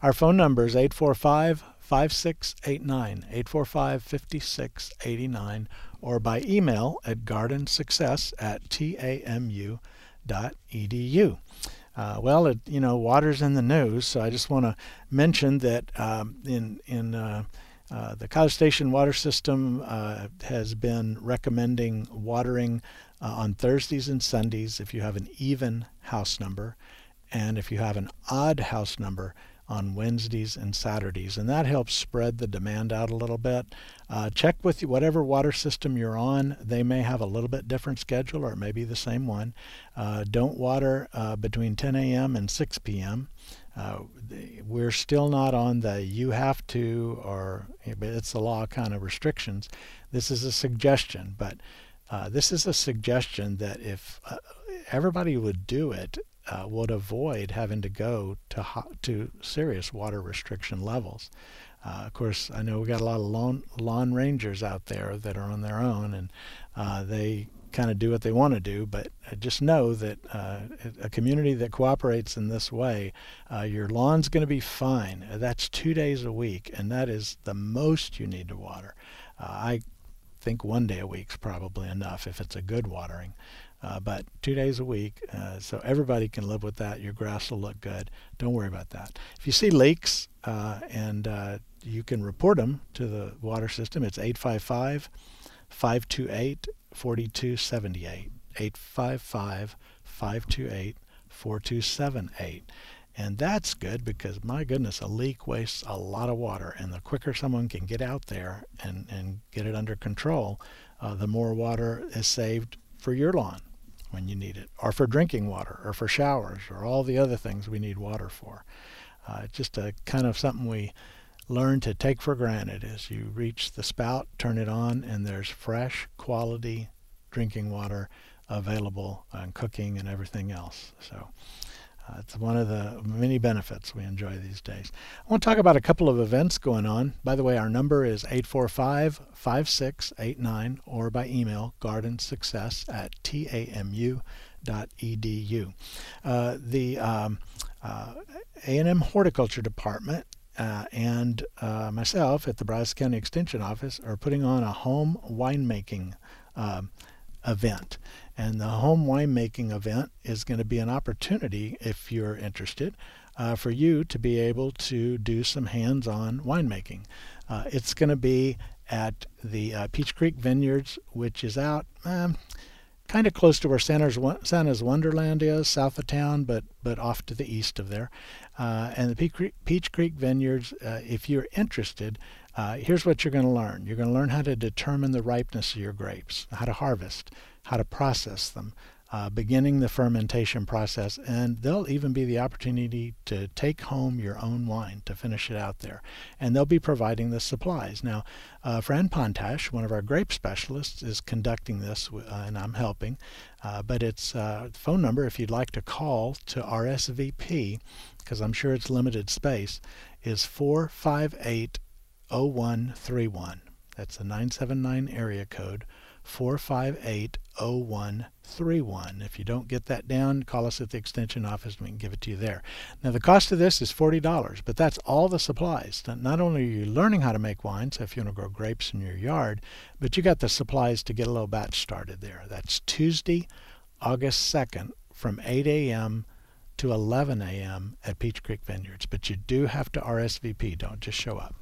Our phone number is 845 5689, 845 5689, or by email at gardensuccess at tamu edu. Uh, well, it, you know, water's in the news, so I just want to mention that um, in in uh, uh, the College Station water system uh, has been recommending watering uh, on Thursdays and Sundays if you have an even house number, and if you have an odd house number, on Wednesdays and Saturdays, and that helps spread the demand out a little bit. Uh, check with whatever water system you're on. They may have a little bit different schedule, or it may be the same one. Uh, don't water uh, between 10 a.m. and 6 p.m. Uh, we're still not on the you have to or it's the law kind of restrictions. This is a suggestion, but uh, this is a suggestion that if uh, everybody would do it, uh, would avoid having to go to to serious water restriction levels. Uh, of course, I know we got a lot of lawn, lawn rangers out there that are on their own, and uh, they kind of do what they want to do. But just know that uh, a community that cooperates in this way, uh, your lawn's going to be fine. That's two days a week, and that is the most you need to water. Uh, I think one day a week is probably enough if it's a good watering. Uh, but two days a week, uh, so everybody can live with that. Your grass will look good. Don't worry about that. If you see leaks uh, and uh, you can report them to the water system, it's 855 528 4278. 855 528 4278. And that's good because, my goodness, a leak wastes a lot of water. And the quicker someone can get out there and, and get it under control, uh, the more water is saved for your lawn when you need it, or for drinking water, or for showers, or all the other things we need water for. Uh, just a kind of something we learn to take for granted as you reach the spout, turn it on, and there's fresh, quality drinking water available and cooking and everything else. So uh, it's one of the many benefits we enjoy these days. I want to talk about a couple of events going on. By the way, our number is 845 5689 or by email gardensuccess at tamu.edu. Uh, the um, uh, A&M Horticulture Department uh, and uh, myself at the Brazos County Extension Office are putting on a home winemaking um, event. And the home winemaking event is going to be an opportunity, if you're interested, uh, for you to be able to do some hands on winemaking. Uh, it's going to be at the uh, Peach Creek Vineyards, which is out um, kind of close to where Santa's, Santa's Wonderland is, south of town, but, but off to the east of there. Uh, and the Peach Creek, Peach Creek Vineyards, uh, if you're interested, uh, here's what you're going to learn. You're going to learn how to determine the ripeness of your grapes, how to harvest, how to process them, uh, beginning the fermentation process, and there'll even be the opportunity to take home your own wine to finish it out there. And they'll be providing the supplies. Now, uh, Fran Pontasch, one of our grape specialists, is conducting this, uh, and I'm helping. Uh, but it's uh, phone number if you'd like to call to RSVP, because I'm sure it's limited space, is 458 0131. That's the 979 area code 458 0131. If you don't get that down, call us at the extension office and we can give it to you there. Now, the cost of this is $40, but that's all the supplies. Not only are you learning how to make wine, so if you want to grow grapes in your yard, but you got the supplies to get a little batch started there. That's Tuesday, August 2nd from 8 a.m. to 11 a.m. at Peach Creek Vineyards. But you do have to RSVP, don't just show up.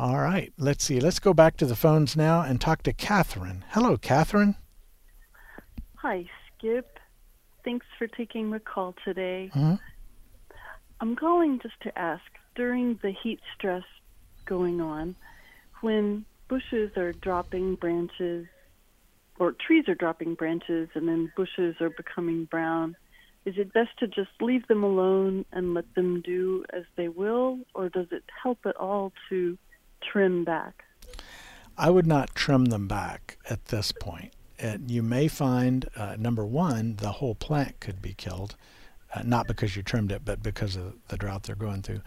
All right, let's see. Let's go back to the phones now and talk to Catherine. Hello, Catherine.
Hi, Skip. Thanks for taking the call today.
Mm-hmm.
I'm calling just to ask during the heat stress going on, when bushes are dropping branches, or trees are dropping branches, and then bushes are becoming brown, is it best to just leave them alone and let them do as they will, or does it help at all to trim back?
I would not trim them back at this point. And you may find, uh, number one, the whole plant could be killed, uh, not because you trimmed it, but because of the drought they're going through.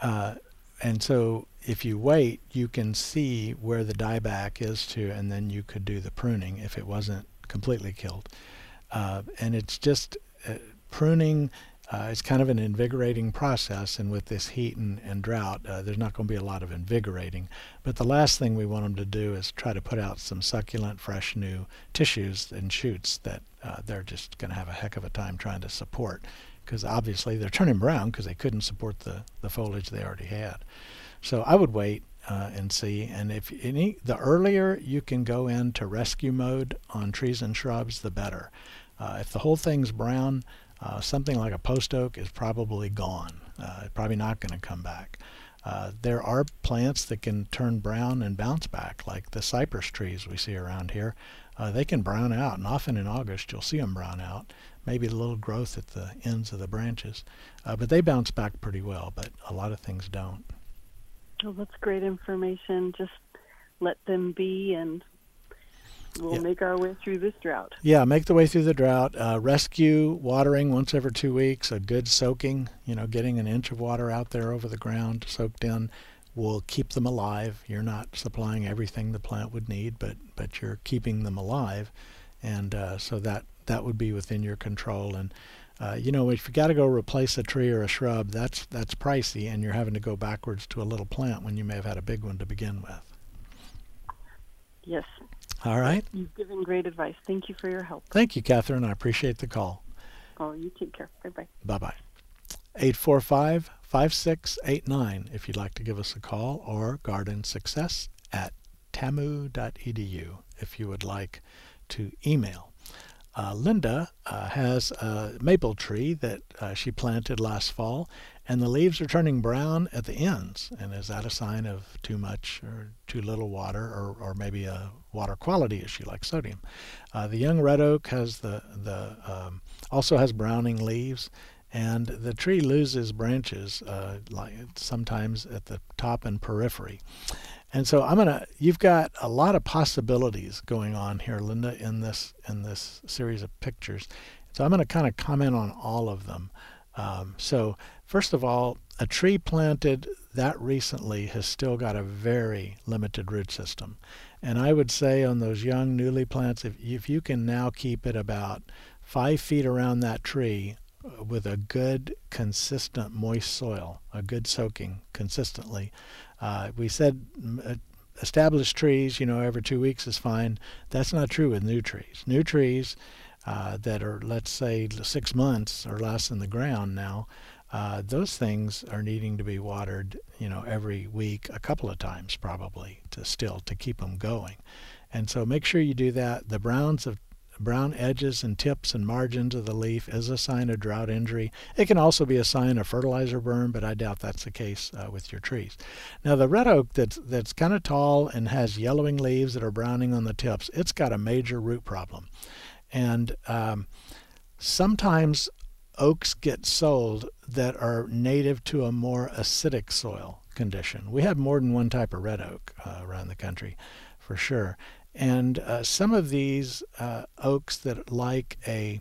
Uh, and so if you wait, you can see where the dieback is to, and then you could do the pruning if it wasn't completely killed. Uh, and it's just uh, pruning uh, it's kind of an invigorating process, and with this heat and, and drought, uh, there's not going to be a lot of invigorating. But the last thing we want them to do is try to put out some succulent, fresh, new tissues and shoots that uh, they're just going to have a heck of a time trying to support, because obviously they're turning brown because they couldn't support the, the foliage they already had. So I would wait uh, and see. And if any, the earlier you can go into rescue mode on trees and shrubs, the better. Uh, if the whole thing's brown, uh, something like a post oak is probably gone. Uh, probably not going to come back. Uh, there are plants that can turn brown and bounce back, like the cypress trees we see around here. Uh, they can brown out, and often in August you'll see them brown out. Maybe a little growth at the ends of the branches, uh, but they bounce back pretty well. But a lot of things don't.
Well, that's great information. Just let them be and we'll yeah. make our way through this drought.
Yeah, make the way through the drought. Uh, rescue watering once every two weeks. A good soaking, you know, getting an inch of water out there over the ground, soaked in, will keep them alive. You're not supplying everything the plant would need, but but you're keeping them alive, and uh, so that that would be within your control. And uh, you know, if you got to go replace a tree or a shrub, that's that's pricey, and you're having to go backwards to a little plant when you may have had a big one to begin with.
Yes,
all right.
You've given great advice. Thank you for your help.
Thank you, Catherine. I appreciate the call.
Oh, you take care. Bye bye.
Bye bye. 845 5689 if you'd like to give us a call, or garden success at tamu.edu if you would like to email. Uh, Linda uh, has a maple tree that uh, she planted last fall, and the leaves are turning brown at the ends. And is that a sign of too much or too little water, or, or maybe a water quality issue like sodium? Uh, the young red oak has the the um, also has browning leaves, and the tree loses branches uh, like sometimes at the top and periphery. And so I'm gonna. You've got a lot of possibilities going on here, Linda, in this in this series of pictures. So I'm to kind of comment on all of them. Um, so First of all, a tree planted that recently has still got a very limited root system. And I would say on those young newly plants, if, if you can now keep it about five feet around that tree uh, with a good, consistent, moist soil, a good soaking consistently. Uh, we said uh, established trees, you know, every two weeks is fine. That's not true with new trees. New trees uh, that are, let's say, six months or less in the ground now, uh, those things are needing to be watered, you know, every week, a couple of times probably, to still to keep them going. And so make sure you do that. The browns of brown edges and tips and margins of the leaf is a sign of drought injury. It can also be a sign of fertilizer burn, but I doubt that's the case uh, with your trees. Now the red oak that's that's kind of tall and has yellowing leaves that are browning on the tips, it's got a major root problem, and um, sometimes oaks get sold that are native to a more acidic soil condition. We have more than one type of red oak uh, around the country, for sure. And uh, some of these uh, oaks that like a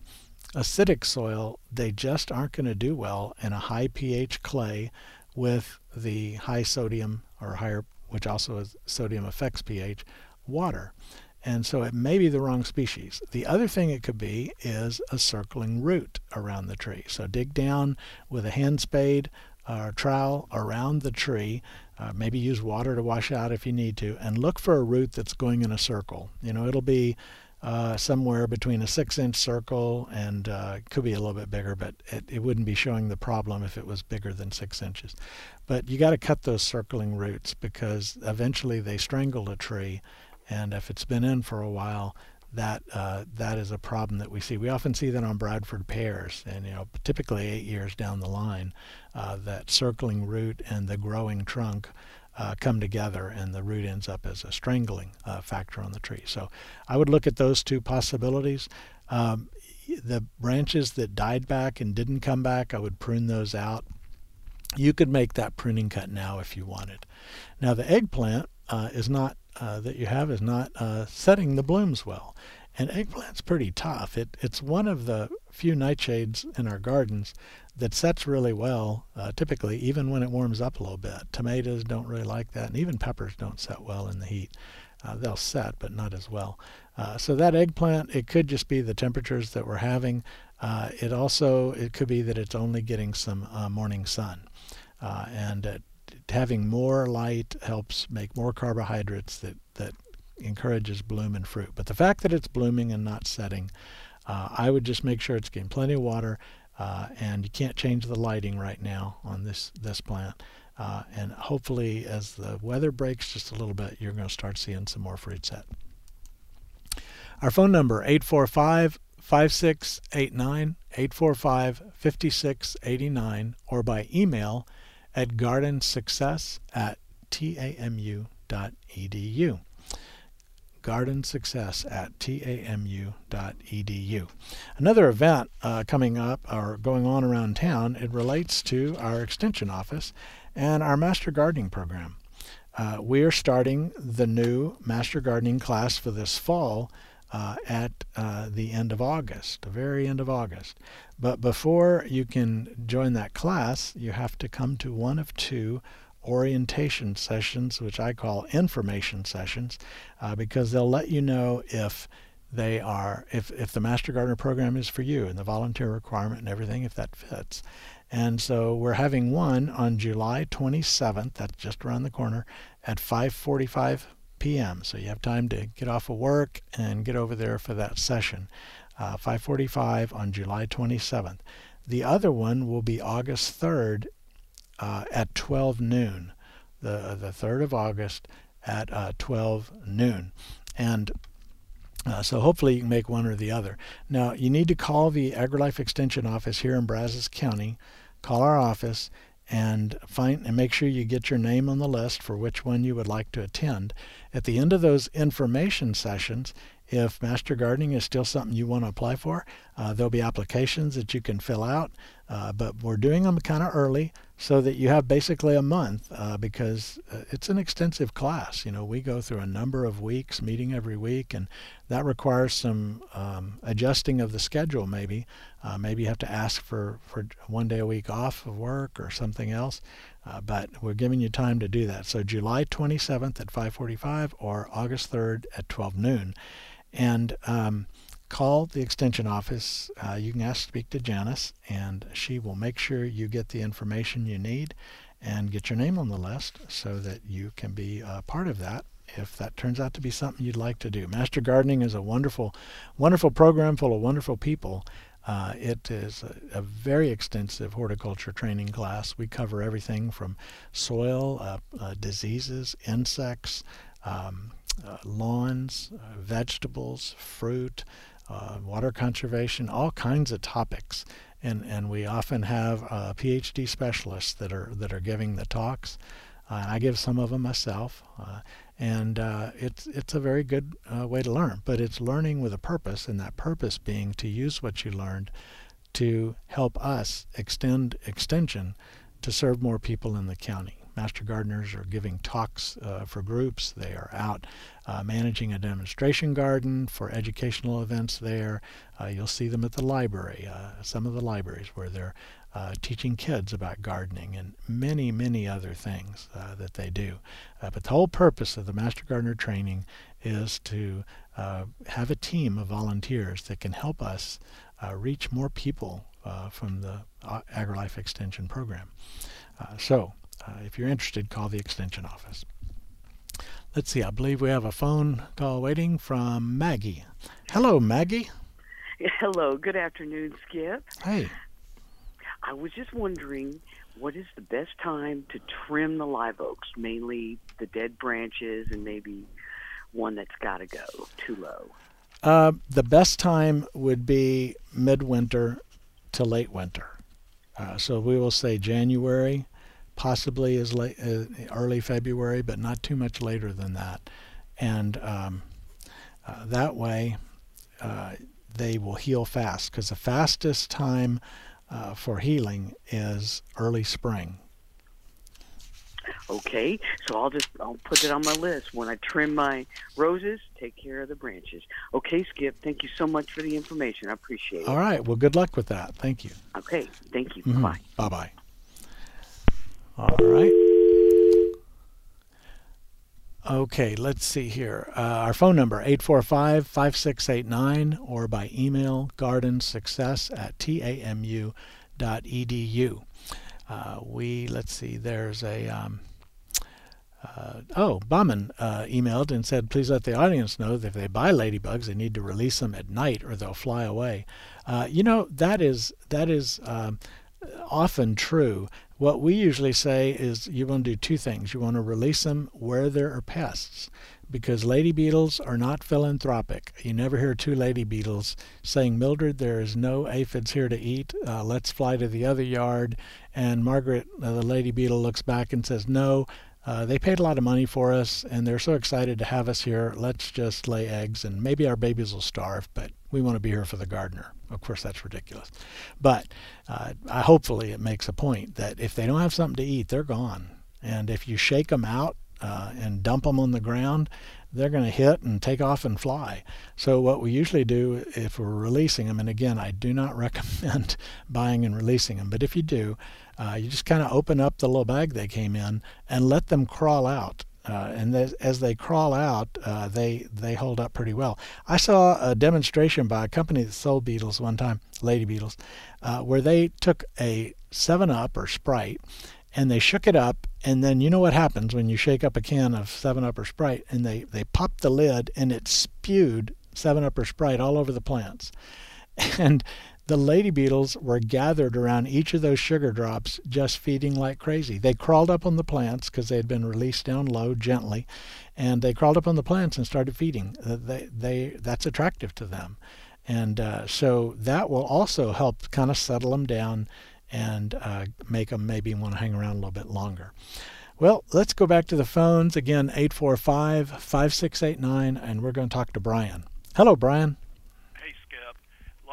acidic soil, they just aren't going to do well in a high pH clay with the high sodium or higher, which also is sodium affects pH, water. And so it may be the wrong species. The other thing it could be is a circling root around the tree. So dig down with a hand spade or trowel around the tree. Uh, maybe use water to wash out if you need to, and look for a root that's going in a circle. You know, it'll be uh, somewhere between a six-inch circle and uh, could be a little bit bigger, but it, it wouldn't be showing the problem if it was bigger than six inches. But you got to cut those circling roots because eventually they strangle a tree and if it's been in for a while, that uh, that is a problem that we see. We often see that on Bradford pears, and you know, typically eight years down the line, uh, that circling root and the growing trunk uh, come together, and the root ends up as a strangling uh, factor on the tree. So, I would look at those two possibilities. Um, the branches that died back and didn't come back, I would prune those out. You could make that pruning cut now if you wanted. Now, the eggplant uh, is not uh, that you have is not uh, setting the blooms well. And eggplant's pretty tough. It, it's one of the few nightshades in our gardens that sets really well, uh, typically, even when it warms up a little bit. Tomatoes don't really like that, and even peppers don't set well in the heat. Uh, they'll set, but not as well. Uh, so that eggplant, it could just be the temperatures that we're having. Uh, it also, it could be that it's only getting some morning sun. and having more light helps make more carbohydrates that, that encourages bloom and fruit. But the fact that it's blooming and not setting, uh, I would just make sure it's getting plenty of water. Uh, and you can't change the lighting right now on this this plant. Uh, and hopefully, as the weather breaks just a little bit, you're going to start seeing some more fruit set. Our phone number 845 5689 845 5689 or by email at gardensuccess at tamu.edu. Gardensuccess at tamu.edu. Another event uh, coming up or going on around town, it relates to our extension office and our Master Gardening program. Uh, we are starting the new Master Gardening class for this fall uh, at uh, the end of August, the very end of August. But before you can join that class, you have to come to one of two orientation sessions, which I call information sessions, uh, because they'll let you know if they are if if the master gardener program is for you and the volunteer requirement and everything if that fits and so we're having one on july 27th that's just around the corner at 5.45 p.m. So you have time to get off of work and get over there for that session. Uh, 5:45 on July 27th. The other one will be August 3rd uh, at 12 noon. The the 3rd of August at uh, 12 noon, and uh, so hopefully you can make one or the other. Now you need to call the AgriLife Extension office here in Brazos County. Call our office and find and make sure you get your name on the list for which one you would like to attend. At the end of those information sessions, if master gardening is still something you want to apply for, uh, there'll be applications that you can fill out. Uh, but we're doing them kind of early so that you have basically a month uh, because uh, it's an extensive class. You know, we go through a number of weeks, meeting every week, and that requires some um, adjusting of the schedule. Maybe, uh, maybe you have to ask for for one day a week off of work or something else. Uh, but we're giving you time to do that. So July 27th at 5:45 or August 3rd at 12 noon, and um, call the extension office. Uh, you can ask to speak to Janice, and she will make sure you get the information you need and get your name on the list so that you can be a part of that if that turns out to be something you'd like to do. Master Gardening is a wonderful, wonderful program full of wonderful people. Uh, it is a, a, very extensive horticulture training class. We cover everything from soil, uh, uh, diseases, insects, um, uh, lawns, uh, vegetables, fruit, uh, water conservation, all kinds of topics. And, and we often have uh, PhD specialists that are that are giving the talks. Uh, I give some of them myself, uh, and uh, it's it's a very good uh, way to learn. But it's learning with a purpose, and that purpose being to use what you learned to help us extend extension to serve more people in the county. Master gardeners are giving talks uh, for groups. They are out uh, managing a demonstration garden for educational events there. Uh, you'll see them at the library, uh, some of the libraries where they're uh, teaching kids about gardening and many, many other things uh, that they do. but the whole purpose of the Master Gardener training is to have a team of volunteers that can help us reach more people from the AgriLife Extension program. so uh, if you're interested, call the extension office. Let's see, I believe we have a phone call waiting from Maggie. Hello, Maggie.
Hello, good afternoon, Skip.
Hey.
I was just wondering what is the best time to trim the live oaks, mainly the dead branches and maybe one that's got to go too low?
Uh, the best time would be midwinter to late winter. Uh, so we will say January, possibly as late uh, early February, but not too much later than that. And um, uh, that way, uh, they will heal fast because the fastest time uh, for healing is early spring.
Okay, so I'll just I'll put it on my list. When I trim my roses, take care of the branches. Okay, Skip. Thank you so much for the information. I appreciate it.
All right. Well, good luck with that. Thank you.
Okay. Thank you.
Mhm.
Bye.
Bye bye. All right. Okay, let's see here. Uh, our phone number 845-5689 or by email gardensuccess at tamu.edu. Uh, we let's see. There's a um, uh, oh, Bauman uh, emailed and said, please let the audience know that if they buy ladybugs, they need to release them at night or they'll fly away. Uh, you know that is that is um, often true. What we usually say is you want to do two things. You want to release them where there are pests because lady beetles are not philanthropic. You never hear two lady beetles saying, Mildred, there is no aphids here to eat. Uh, let's fly to the other yard. And Margaret, uh, the lady beetle, looks back and says, No, uh, they paid a lot of money for us and they're so excited to have us here. Let's just lay eggs and maybe our babies will starve, but we want to be here for the gardener. Of course, that's ridiculous. But uh, I, hopefully it makes a point that if they don't have something to eat, they're gone. And if you shake them out uh, and dump them on the ground, they're going to hit and take off and fly. So what we usually do if we're releasing them, and again, I do not [laughs] recommend buying and releasing them, but if you do, uh, you just kind of open up the little bag they came in and let them crawl out. Uh, and as, as they crawl out, uh, they they hold up pretty well. I saw a demonstration by a company that sold beetles one time, lady beetles, uh, where they took a Seven Up or Sprite, and they shook it up, and then you know what happens when you shake up a can of Seven Up or Sprite, and they they popped the lid, and it spewed Seven Up or Sprite all over the plants, [laughs] and the lady beetles were gathered around each of those sugar drops, just feeding like crazy. They crawled up on the plants because they had been released down low gently, and they crawled up on the plants and started feeding. They, they, that's attractive to them. And uh, so that will also help kind of settle them down and uh, make them maybe want to hang around a little bit longer. Well, let's go back to the phones again 845 5689, and we're going to talk to Brian. Hello, Brian.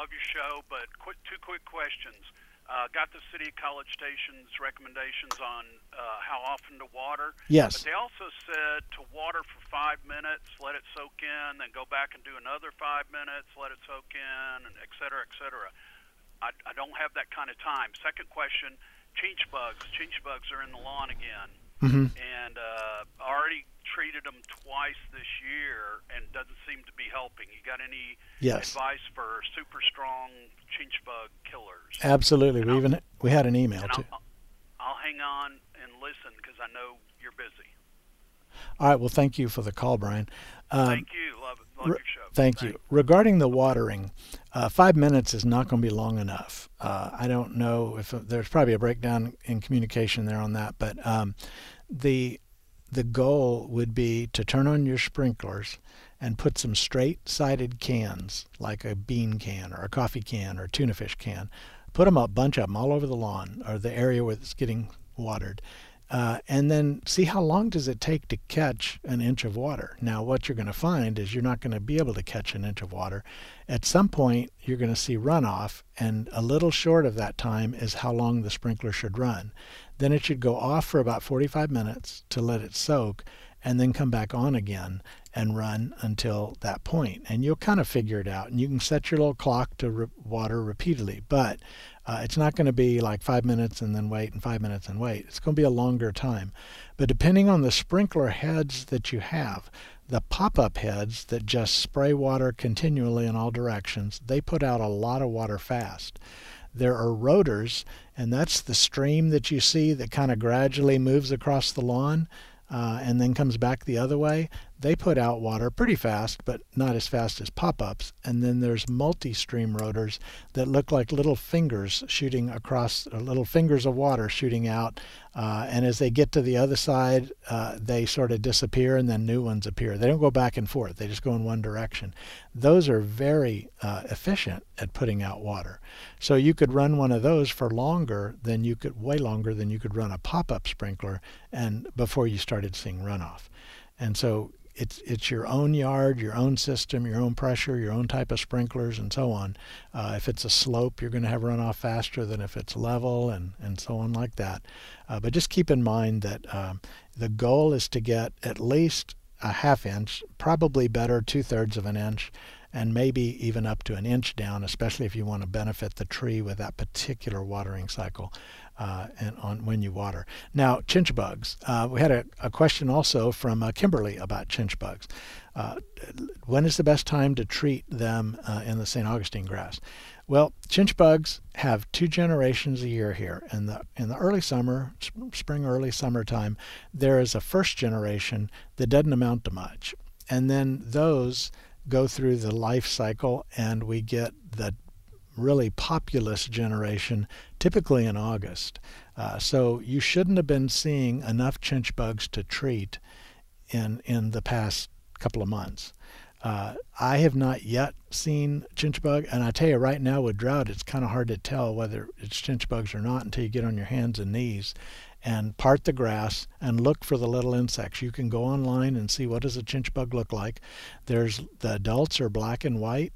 Love your show, but quick, two quick questions. Uh, got the City College Station's recommendations on uh, how often to water.
Yes.
But they also said to water for five minutes, let it soak in, then go back and do another five minutes, let it soak in, and et cetera, et cetera. I, I don't have that kind of time. Second question, chinch bugs. Chinch bugs are in the lawn again.
Mm-hmm.
And uh, already treated them twice this year and doesn't seem to be helping. You got any
Yes.
advice for super strong chinch bug killers?
Absolutely. We even we had an email too.
I'll, I'll hang on and listen because I know you're busy.
All right. Well, thank you for the call, Brian. Um,
Thank you. Love, love your show.
Thank you. Regarding the watering, uh, five minutes is not going to be long enough. Uh, I don't know if there's probably a breakdown in communication there on that, but um, the the goal would be to turn on your sprinklers and put some straight-sided cans, like a bean can or a coffee can or a tuna fish can. Put them up, bunch of them all over the lawn or the area where it's getting watered, uh, and then see how long does it take to catch an inch of water. Now, what you're going to find is you're not going to be able to catch an inch of water. At some point, you're going to see runoff, and a little short of that time is how long the sprinkler should run. Then it should go off for about 45 minutes to let it soak, and then come back on again and run until that point. And you'll kind of figure it out. And you can set your little clock to re- water repeatedly, but uh, it's not going to be like five minutes and then wait and five minutes and wait. It's going to be a longer time. But depending on the sprinkler heads that you have, the pop up heads that just spray water continually in all directions, they put out a lot of water fast. There are rotors, and that's the stream that you see that kind of gradually moves across the lawn uh, and then comes back the other way. They put out water pretty fast, but not as fast as pop ups. And then there's multi stream rotors that look like little fingers shooting across, little fingers of water shooting out. Uh, and as they get to the other side, uh, they sort of disappear and then new ones appear. They don't go back and forth, they just go in one direction. Those are very uh, efficient at putting out water. So you could run one of those for longer than you could, way longer than you could run a pop up sprinkler and before you started seeing runoff. And so it's it's your own yard, your own system, your own pressure, your own type of sprinklers, and so on. Uh, if it's a slope, you're going to have runoff faster than if it's level, and and so on like that. Uh, but just keep in mind that um, the goal is to get at least a half inch, probably better two thirds of an inch, and maybe even up to an inch down, especially if you want to benefit the tree with that particular watering cycle uh, and on when you water. Now, chinch bugs. Uh, we had a, a, question also from uh, Kimberly about chinch bugs. Uh, when is the best time to treat them uh, in the St. Augustine grass? Well, chinch bugs have two generations a year here. In the in the early summer, spring, early summertime, there is a first generation that doesn't amount to much, and then those go through the life cycle, and we get the really populous generation, typically in August. Uh, so you shouldn't have been seeing enough chinch bugs to treat in in the past couple of months. Uh, I have not yet seen chinch bug, and I tell you right now with drought, it's kind of hard to tell whether it's chinch bugs or not until you get on your hands and knees and part the grass and look for the little insects. You can go online and see what does a chinch bug look like. There's the adults are black and white,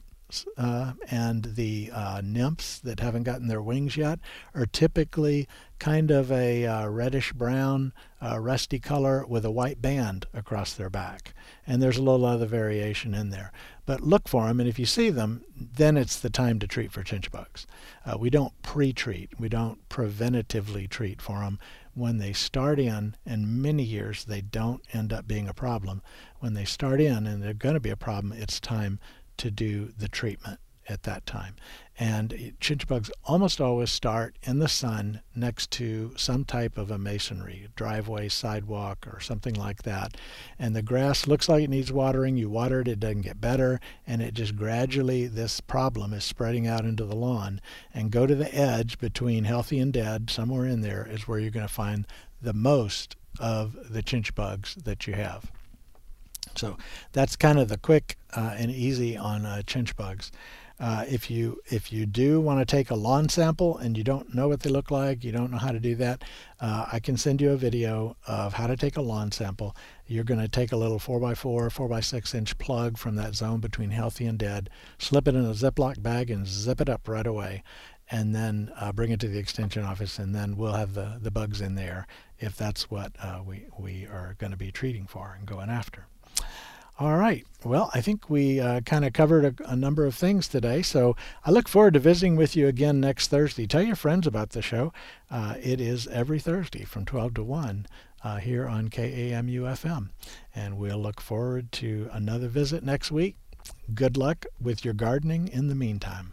uh, and the uh, nymphs that haven't gotten their wings yet are typically kind of a uh, reddish brown, uh, rusty color with a white band across their back. And there's a little other variation in there. But look for them, and if you see them, then it's the time to treat for chinch bugs. Uh, we don't pre treat, we don't preventatively treat for them. When they start in, in many years, they don't end up being a problem. When they start in and they're going to be a problem, it's time to do the treatment at that time. And chinch bugs almost always start in the sun next to some type of a masonry, driveway, sidewalk, or something like that. And the grass looks like it needs watering. You water it, it doesn't get better. And it just gradually, this problem is spreading out into the lawn. And go to the edge between healthy and dead, somewhere in there is where you're going to find the most of the chinch bugs that you have. So that's kind of the quick uh, and easy on uh, chinch bugs. Uh, if you if you do want to take a lawn sample and you don't know what they look like, you don't know how to do that, uh, I can send you a video of how to take a lawn sample. You're going to take a little 4x4, 4x6 inch plug from that zone between healthy and dead, slip it in a Ziploc bag, and zip it up right away, and then uh, bring it to the extension office, and then we'll have the, the bugs in there if that's what uh, we, we are going to be treating for and going after. All right. Well, I think we uh, kind of covered a, a, number of things today. So I look forward to visiting with you again next Thursday. Tell your friends about the show. Uh, it is every Thursday from 12 to 1 uh, here on KAMU FM. And we'll look forward to another visit next week. Good luck with your gardening in the meantime.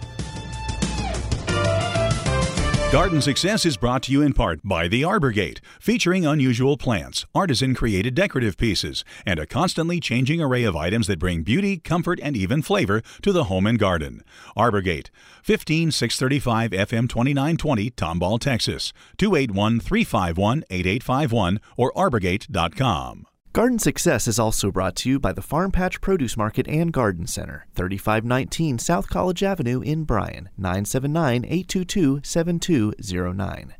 Garden Success is brought to you in part by The Arbor Gate, featuring unusual plants, artisan created decorative pieces, and a constantly changing array of items that bring beauty, comfort, and even flavor to the home and garden. Arbor Gate, 15635 FM 2920, Tomball, Texas, 281 351 8851, or arborgate.com.
Garden Success is also brought to you by the Farm Patch Produce Market and Garden Center, 3519 South College Avenue in Bryan, 979 822 7209.